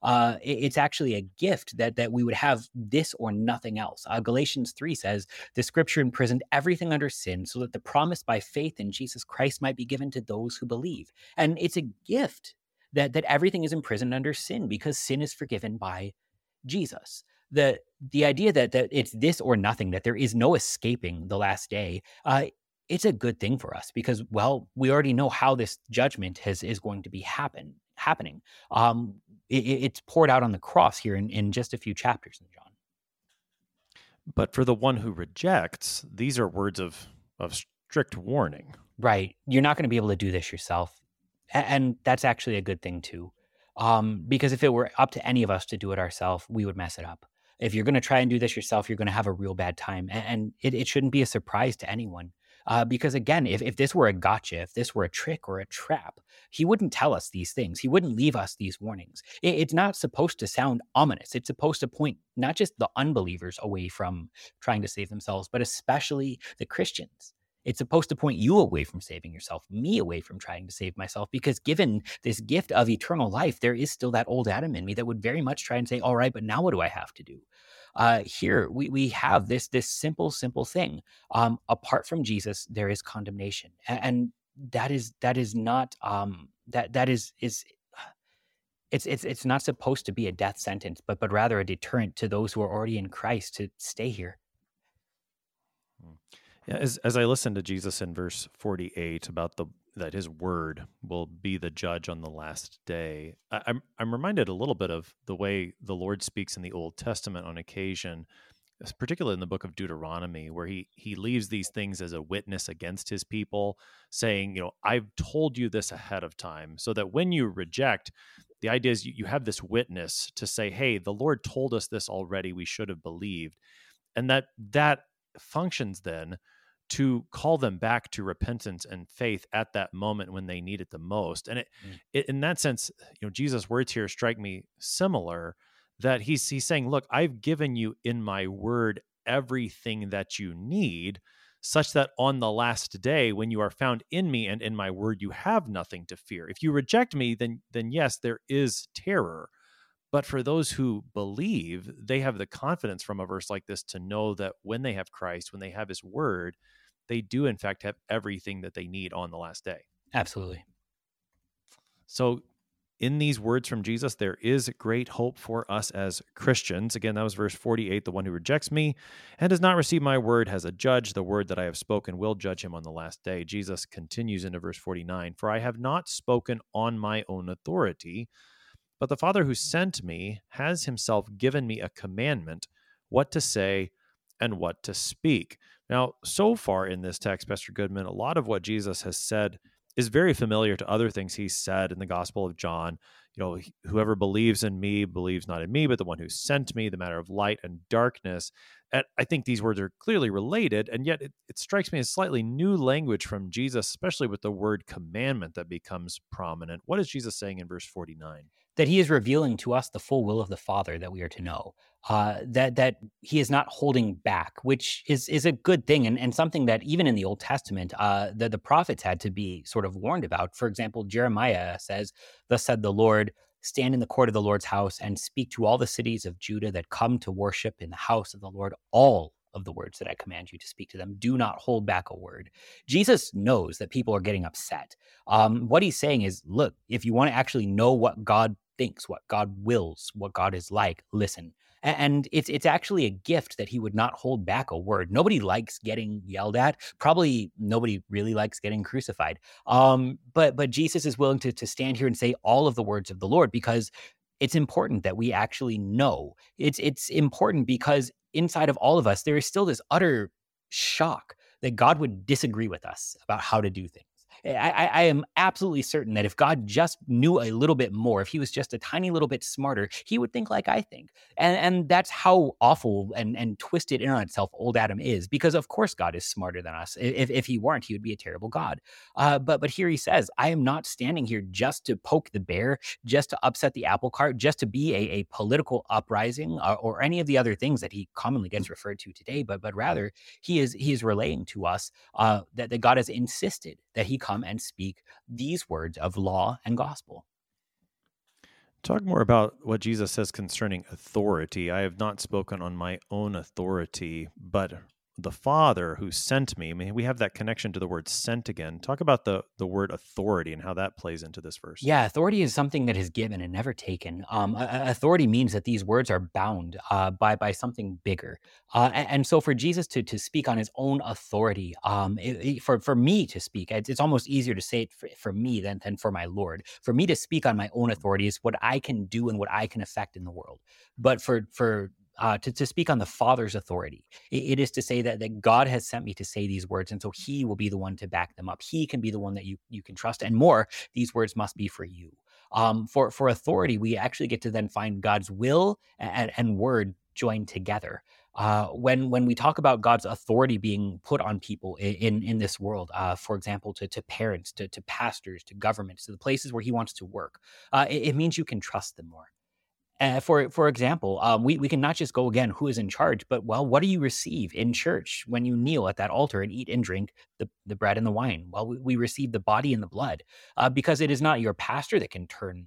Uh, it, it's actually a gift that that we would have this or nothing else. Uh, Galatians three says the Scripture imprisoned everything under sin, so that the promise by faith in Jesus Christ might be given to those who believe. And it's a gift that that everything is imprisoned under sin because sin is forgiven by Jesus the the idea that that it's this or nothing, that there is no escaping the last day, uh, it's a good thing for us because well, we already know how this judgment has is going to be happen happening. Um, it, it's poured out on the cross here in, in just a few chapters in John. But for the one who rejects, these are words of of strict warning. Right. You're not going to be able to do this yourself. And that's actually a good thing too. Um, because if it were up to any of us to do it ourselves, we would mess it up if you're going to try and do this yourself, you're going to have a real bad time. And, it, it, shouldn't be a surprise to anyone. Uh, because again, if, if this were a gotcha, if this were a trick or a trap, he wouldn't tell us these things. He wouldn't leave us these warnings. It, it's not supposed to sound ominous. It's supposed to point not just the unbelievers away from trying to save themselves, but especially the Christians. It's supposed to point you away from saving yourself, me away from trying to save myself, because given this gift of eternal life, there is still that old Adam in me that would very much try and say, all right, but now what do I have to do? Uh, here we, we have this this simple simple thing um, apart from jesus there is condemnation and, that is that is not um, that that is is it's it's it's not supposed to be a death sentence, but but rather a deterrent to those who are already in Christ to stay here. Yeah, as as I listen to Jesus in verse 48 about the that his word will be the judge on the last day, I, I'm I'm reminded a little bit of the way the Lord speaks in the Old Testament on occasion, particularly in the book of Deuteronomy, where he he leaves these things as a witness against his people, saying, you know, I've told you this ahead of time, so that when you reject, the idea is you, you have this witness to say, hey, the Lord told us this already, we should have believed, and that that functions then to call them back to repentance and faith at that moment when they need it the most. And it, mm. it, in that sense, you know, Jesus' words here strike me similar that he's he's saying, "Look, I've given you in my word everything that you need." Such that on the last day, when you are found in me and in my word, you have nothing to fear. If you reject me, then then yes, there is terror. But for those who believe, they have the confidence from a verse like this to know that when they have Christ, when they have his word, they do in fact have everything that they need on the last day. Absolutely. So, in these words from Jesus, there is great hope for us as Christians. Again, that was verse 48. The one who rejects me and does not receive my word has a judge. The word that I have spoken will judge him on the last day. Jesus continues into verse 49 For I have not spoken on my own authority, but the Father who sent me has himself given me a commandment what to say and what to speak. Now, so far in this text, Pastor Goodman, a lot of what Jesus has said is very familiar to other things he said in the Gospel of John. You know, whoever believes in me believes not in me, but the one who sent me, the matter of light and darkness. And I think these words are clearly related, and yet it, it strikes me as slightly new language from Jesus, especially with the word commandment that becomes prominent. What is Jesus saying in verse 49? That he is revealing to us the full will of the Father that we are to know. Uh, that that he is not holding back, which is is a good thing, and, and something that even in the Old Testament, uh, the the prophets had to be sort of warned about. For example, Jeremiah says, "Thus said the Lord." Stand in the court of the Lord's house and speak to all the cities of Judah that come to worship in the house of the Lord all of the words that I command you to speak to them. Do not hold back a word. Jesus knows that people are getting upset. Um, what he's saying is, look, if you want to actually know what God thinks, what God wills, what God is like, listen. And it's it's actually a gift that he would not hold back a word. Nobody likes getting yelled at. Probably nobody really likes getting crucified. Um, but but Jesus is willing to to stand here and say all of the words of the Lord because it's important that we actually know. It's it's important because inside of all of us there is still this utter shock that God would disagree with us about how to do things. I, I, am absolutely certain that if God just knew a little bit more, if he was just a tiny little bit smarter, he would think like I think. And, and that's how awful and, and twisted in on itself old Adam is, because of course God is smarter than us. If, if he weren't, he would be a terrible God. Uh, but, but here he says, I am not standing here just to poke the bear, just to upset the apple cart, just to be a, a political uprising or, uh, or any of the other things that he commonly gets referred to today, but, but rather he is, he is relaying to us uh, that, that God has insisted that he come and speak these words of law and gospel. Talk more about what Jesus says concerning authority. I have not spoken on my own authority, but the Father who sent me. I mean, we have that connection to the word sent again. Talk about the the word authority and how that plays into this verse. Yeah, authority is something that is given and never taken. Um, authority means that these words are bound uh, by by something bigger. Uh, and, and, so for Jesus to to speak on his own authority, um, it, it, for for me to speak, it's, it's, almost easier to say it for, for me than than for my Lord. For me to speak on my own authority is what I can do and what I can affect in the world. But for for uh, to, to speak on the Father's authority. It, it is to say that, that God has sent me to say these words, and so He will be the one to back them up. He can be the one that you, you can trust. And more, these words must be for you. Um, for, for authority, we actually get to then find God's will and, and word joined together. Uh, when when we talk about God's authority being put on people in in, in this world, uh, for example, to to parents, to to pastors, to governments, to the places where He wants to work, uh, it, it, means you can trust them more. Uh, for for example, um, we we can not just go again who is in charge, but well, what do you receive in church when you kneel at that altar and eat and drink the, the bread and the wine? Well, we, we receive the body and the blood, uh, because it is not your pastor that can turn,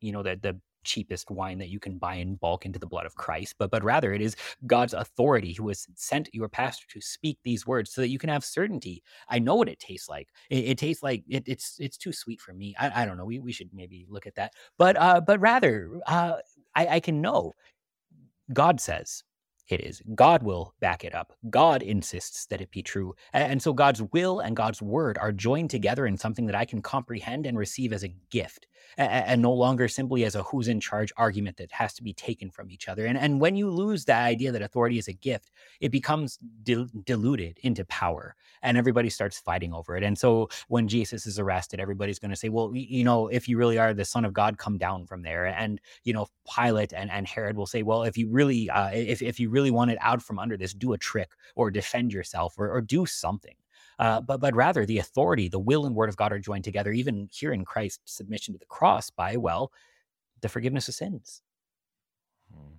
you know, the the cheapest wine that you can buy in bulk into the blood of Christ, but but rather it is God's authority who has sent your pastor to speak these words so that you can have certainty. I know what it tastes like. It, it tastes like it, it's it's too sweet for me. I, I don't know. We, we should maybe look at that. But uh, but rather, uh, I, I can know. God says it is. God will back it up. God insists that it be true. And so God's will and God's word are joined together in something that I can comprehend and receive as a gift and no longer simply as a who's in charge argument that has to be taken from each other. And, and when you lose that idea that authority is a gift, it becomes dil- diluted into power and everybody starts fighting over it. And so when Jesus is arrested, everybody's going to say, well, you know, if you really are the son of God, come down from there. And, you know, Pilate and, and Herod will say, well, if you really, uh, if, if you really want it out from under this, do a trick or defend yourself or, or do something. Uh, but but rather the authority, the will and word of God are joined together, even here in Christ's submission to the cross by well, the forgiveness of sins. Hmm.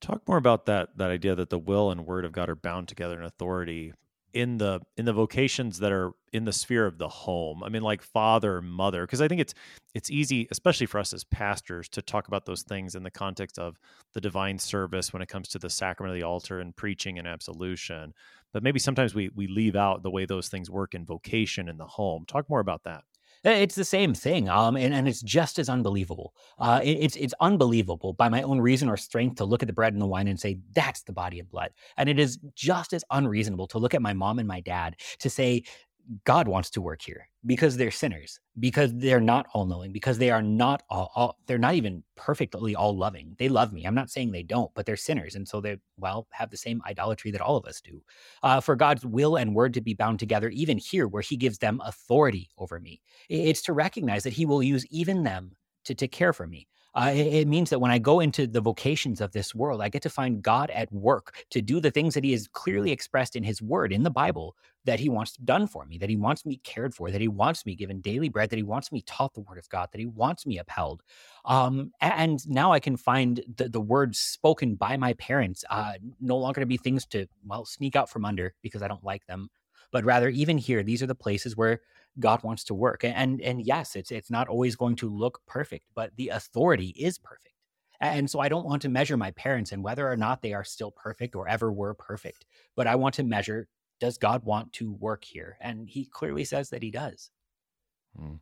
Talk more about that that idea that the will and word of God are bound together in authority in the in the vocations that are in the sphere of the home. I mean like father mother because i think it's it's easy especially for us as pastors to talk about those things in the context of the divine service when it comes to the sacrament of the altar and preaching and absolution. But maybe sometimes we we leave out the way those things work in vocation in the home. Talk more about that It's the same thing, um, and, and it's just as unbelievable. Uh, it, it's it's unbelievable by my own reason or strength to look at the bread and the wine and say that's the body and blood, and it is just as unreasonable to look at my mom and my dad to say God wants to work here because they're sinners, because they're not all knowing, because they are not all, all, they're not even perfectly all loving. They love me. I'm not saying they don't, but they're sinners. And so they, well, have the same idolatry that all of us do. Uh, for God's will and word to be bound together, even here where he gives them authority over me, it's to recognize that he will use even them to, to care for me. Uh, it, it, means that when I go into the vocations of this world, I get to find God at work to do the things that He has clearly expressed in His Word, in the Bible, that He wants done for me, that He wants me cared for, that He wants me given daily bread, that He wants me taught the Word of God, that He wants me upheld. Um, and now I can find the, the words spoken by my parents uh, no longer to be things to, well, sneak out from under because I don't like them, but rather, even here, these are the places where God wants to work. And and yes, it's it's not always going to look perfect, but the authority is perfect. And so I don't want to measure my parents and whether or not they are still perfect or ever were perfect, but I want to measure does God want to work here? And he clearly says that he does. Hmm.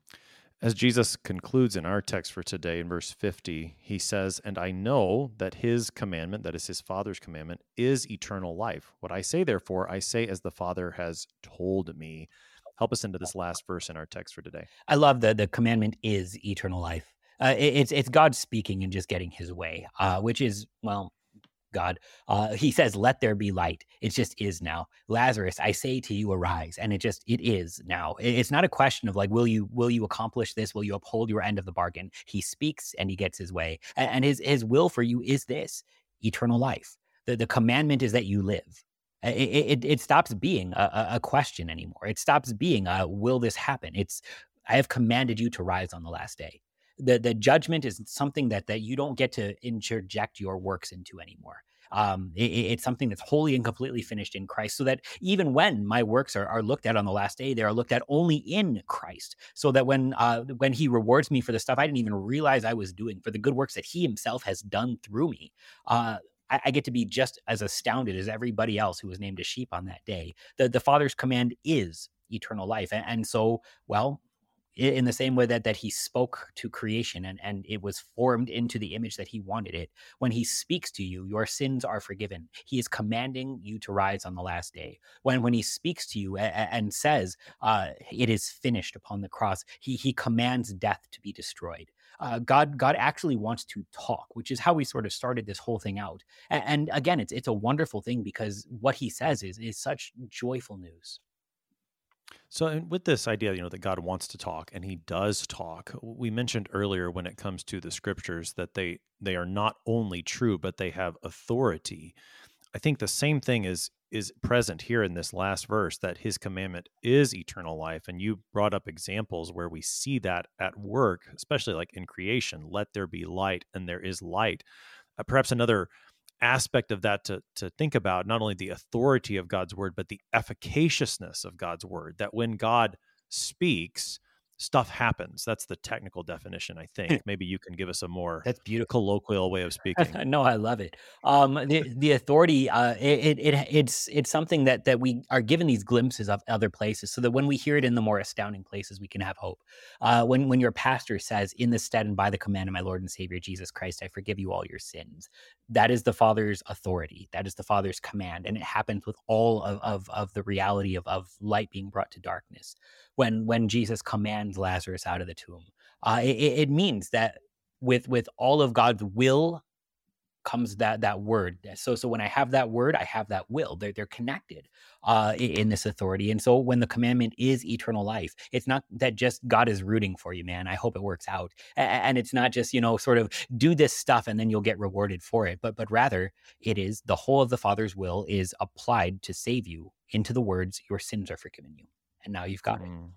As Jesus concludes in our text for today in verse 50, he says, And I know that his commandment, that is his Father's commandment, is eternal life. What I say, therefore, I say as the Father has told me. Help us into this last verse in our text for today. I love that the commandment is eternal life. Uh, it, it's it's God speaking and just getting His way, uh, which is well, God. Uh, he says, "Let there be light." It just is now. Lazarus, I say to you, arise, and it just it is now. It's not a question of like, will you will you accomplish this? Will you uphold your end of the bargain? He speaks and he gets his way, and, his his will for you is this eternal life. The the commandment is that you live. It, it, it stops being a, a, question anymore. It stops being a, will this happen? It's, I have commanded you to rise on the last day. The, the judgment is something that, that you don't get to interject your works into anymore. Um, it, it's something that's wholly and completely finished in Christ, so that even when my works are, are looked at on the last day, they are looked at only in Christ. So that when uh, when He rewards me for the stuff I didn't even realize I was doing, for the good works that He Himself has done through me, uh, I, I, get to be just as astounded as everybody else who was named a sheep on that day. The the Father's command is eternal life, and, and so well. In the same way that, that he spoke to creation and, and it was formed into the image that he wanted it, when he speaks to you, your sins are forgiven. He is commanding you to rise on the last day. When when he speaks to you and, and says, uh, "It is finished" upon the cross, he he commands death to be destroyed uh, God God actually wants to talk, which is how we sort of started this whole thing out. And, and again, it's it's a wonderful thing because what He says is is such joyful news. So, with this idea, you know, that God wants to talk and He does talk, we mentioned earlier when it comes to the scriptures that they they are not only true, but they have authority. I think the same thing is is present here in this last verse that his commandment is eternal life and you brought up examples where we see that at work especially like in creation let there be light and there is light uh, perhaps another aspect of that to to think about not only the authority of God's word but the efficaciousness of God's word that when God speaks stuff happens. That's the technical definition, I <laughs> think. Maybe you can give us a more that's beautiful colloquial way of speaking. <laughs> no, I love it. Um, the the authority, uh, it, it it's it's something that that we are given these glimpses of other places, so that when we hear it in the more astounding places, we can have hope. Uh, when when your pastor says, "In the stead and by the command of my Lord and Savior Jesus Christ, I forgive you all your sins," that is the Father's authority. That is the Father's command, and it happens with all of of, of the reality of of light being brought to darkness when when Jesus commands Lazarus out of the tomb. Uh, it, it means that with with all of God's will comes that that word. So so when I have that word, I have that will. They're they're connected uh, in this authority. And so when the commandment is eternal life, it's not that just God is rooting for you, man. I hope it works out. And it's not just you know sort of do this stuff and then you'll get rewarded for it. But but rather it is the whole of the Father's will is applied to save you into the words, "Your sins are forgiven you." And now you've got mm. it.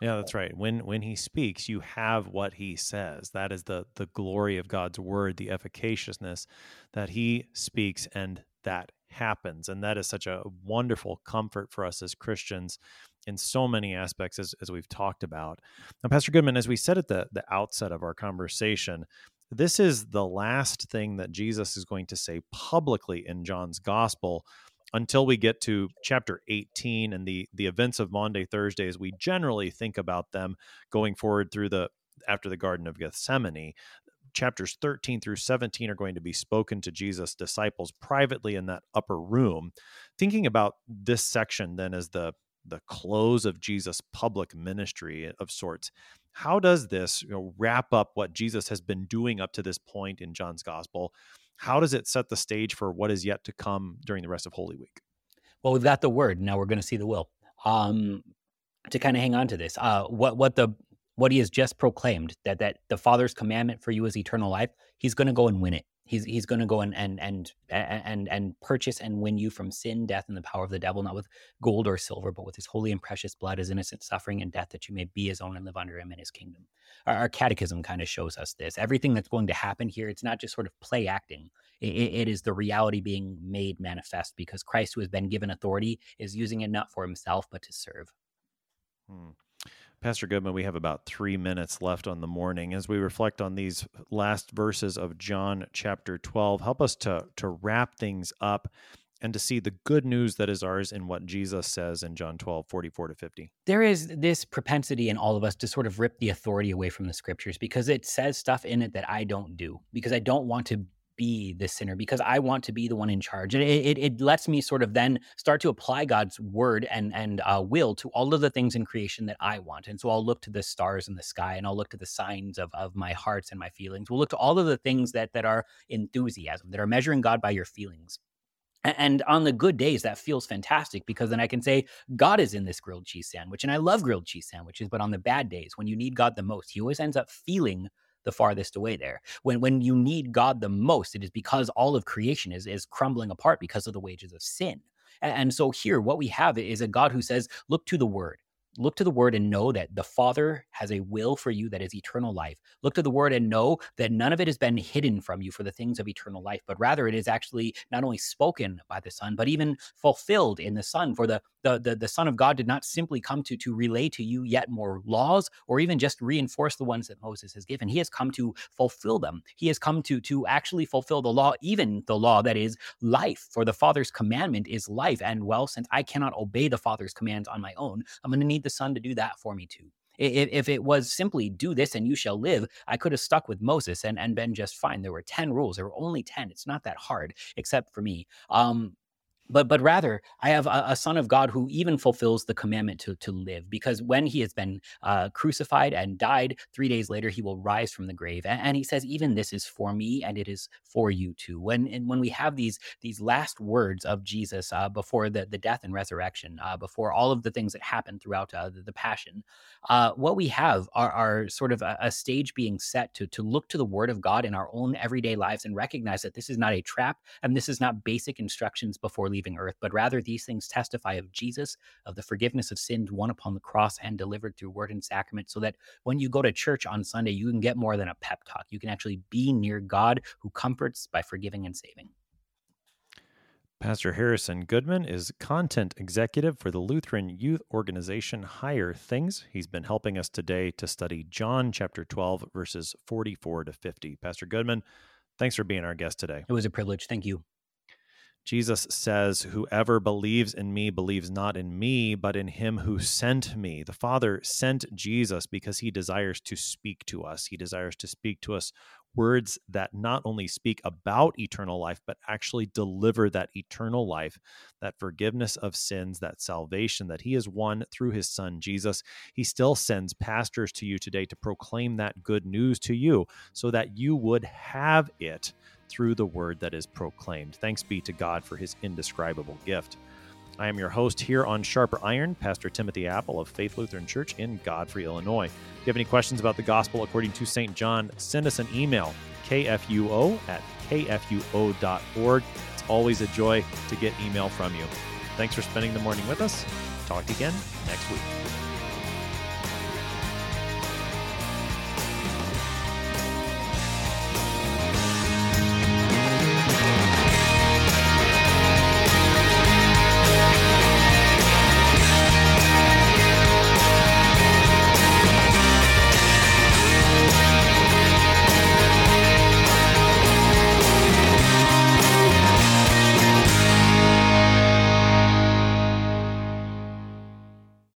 Yeah, that's right. When when he speaks, you have what he says. That is the the glory of God's word, the efficaciousness that he speaks and that happens. And that is such a wonderful comfort for us as Christians in so many aspects as, as we've talked about. Now, Pastor Goodman, as we said at the, the outset of our conversation, this is the last thing that Jesus is going to say publicly in John's gospel until we get to chapter 18 and the the events of Maundy Thursdays, we generally think about them going forward through the after the Garden of Gethsemane. Chapters 13 through 17 are going to be spoken to Jesus' disciples privately in that upper room. Thinking about this section then as the the close of Jesus' public ministry of sorts. How does this you know, wrap up what Jesus has been doing up to this point in John's gospel? How does it set the stage for what is yet to come during the rest of Holy Week? Well, we've got the word. Now we're going to see the will. Um, to kind of hang on to this, uh, what what the what he has just proclaimed that that the Father's commandment for you is eternal life. He's going to go and win it. He's he's going to go and and and and and purchase and win you from sin, death, and the power of the devil, not with gold or silver, but with his holy and precious blood, his innocent suffering and death, that you may be his own and live under him in his kingdom. Our, our catechism kind of shows us this. Everything that's going to happen here, it's not just sort of play acting. It, it is the reality being made manifest because Christ, who has been given authority, is using it not for himself but to serve. Hmm. Pastor Goodman, we have about three minutes left on the morning as we reflect on these last verses of John chapter 12. Help us to, to wrap things up and to see the good news that is ours in what Jesus says in John 12, 44 to 50. There is this propensity in all of us to sort of rip the authority away from the scriptures because it says stuff in it that I don't do, because I don't want to be the sinner because I want to be the one in charge. And it, it, it lets me sort of then start to apply God's word and and uh, will to all of the things in creation that I want. And so I'll look to the stars in the sky and I'll look to the signs of, of my hearts and my feelings. We'll look to all of the things that that are enthusiasm, that are measuring God by your feelings. And on the good days, that feels fantastic because then I can say, God is in this grilled cheese sandwich. And I love grilled cheese sandwiches. But on the bad days, when you need God the most, he always ends up feeling the farthest away there. When when you need God the most, it is because all of creation is is crumbling apart because of the wages of sin. And, and so here, what we have is a God who says, "Look to the Word." Look to the word and know that the Father has a will for you that is eternal life. Look to the word and know that none of it has been hidden from you for the things of eternal life, but rather it is actually not only spoken by the Son, but even fulfilled in the Son. For the the, the, the Son of God did not simply come to, to relay to you yet more laws or even just reinforce the ones that Moses has given. He has come to fulfill them. He has come to, to actually fulfill the law, even the law that is life. For the Father's commandment is life. And well, since I cannot obey the Father's commands on my own, I'm going to need the Son to do that for me too. If, if it was simply do this and you shall live, I could have stuck with Moses and, and been just fine. There were 10 rules. There were only 10. It's not that hard, except for me. Um, but but rather i have a, a, son of god who even fulfills the commandment to, to live because when he has been uh, crucified and died three days later he will rise from the grave and, and, he says even this is for me and it is for you too. When and when we have these these last words of jesus uh, before the, the death and resurrection uh, before all of the things that happened throughout uh, the, the, passion uh, what we have are, are sort of a, a stage being set to to look to the word of god in our own everyday lives and recognize that this is not a trap and this is not basic instructions before leaving leaving earth, but rather these things testify of Jesus, of the forgiveness of sins won upon the cross and delivered through word and sacrament, so that when you go to church on Sunday, you can get more than a pep talk. You can actually be near God who comforts by forgiving and saving. Pastor Harrison Goodman is content executive for the Lutheran youth organization Higher Things. He's been helping us today to study John chapter 12, verses 44 to 50. Pastor Goodman, thanks for being our guest today. It was a privilege. Thank you. Jesus says, Whoever believes in me believes not in me, but in him who sent me. The Father sent Jesus because he desires to speak to us. He desires to speak to us words that not only speak about eternal life, but actually deliver that eternal life, that forgiveness of sins, that salvation that he has won through his son Jesus. He still sends pastors to you today to proclaim that good news to you so that you would have it through the word that is proclaimed. Thanks be to God for his indescribable gift. I am your host here on Sharper Iron, Pastor Timothy Appel of Faith Lutheran Church in Godfrey, Illinois. If you have any questions about the gospel according to St. John, send us an email, kfuo at kfuo.org. It's always a joy to get email from you. Thanks for spending the morning with us. Talk again next week.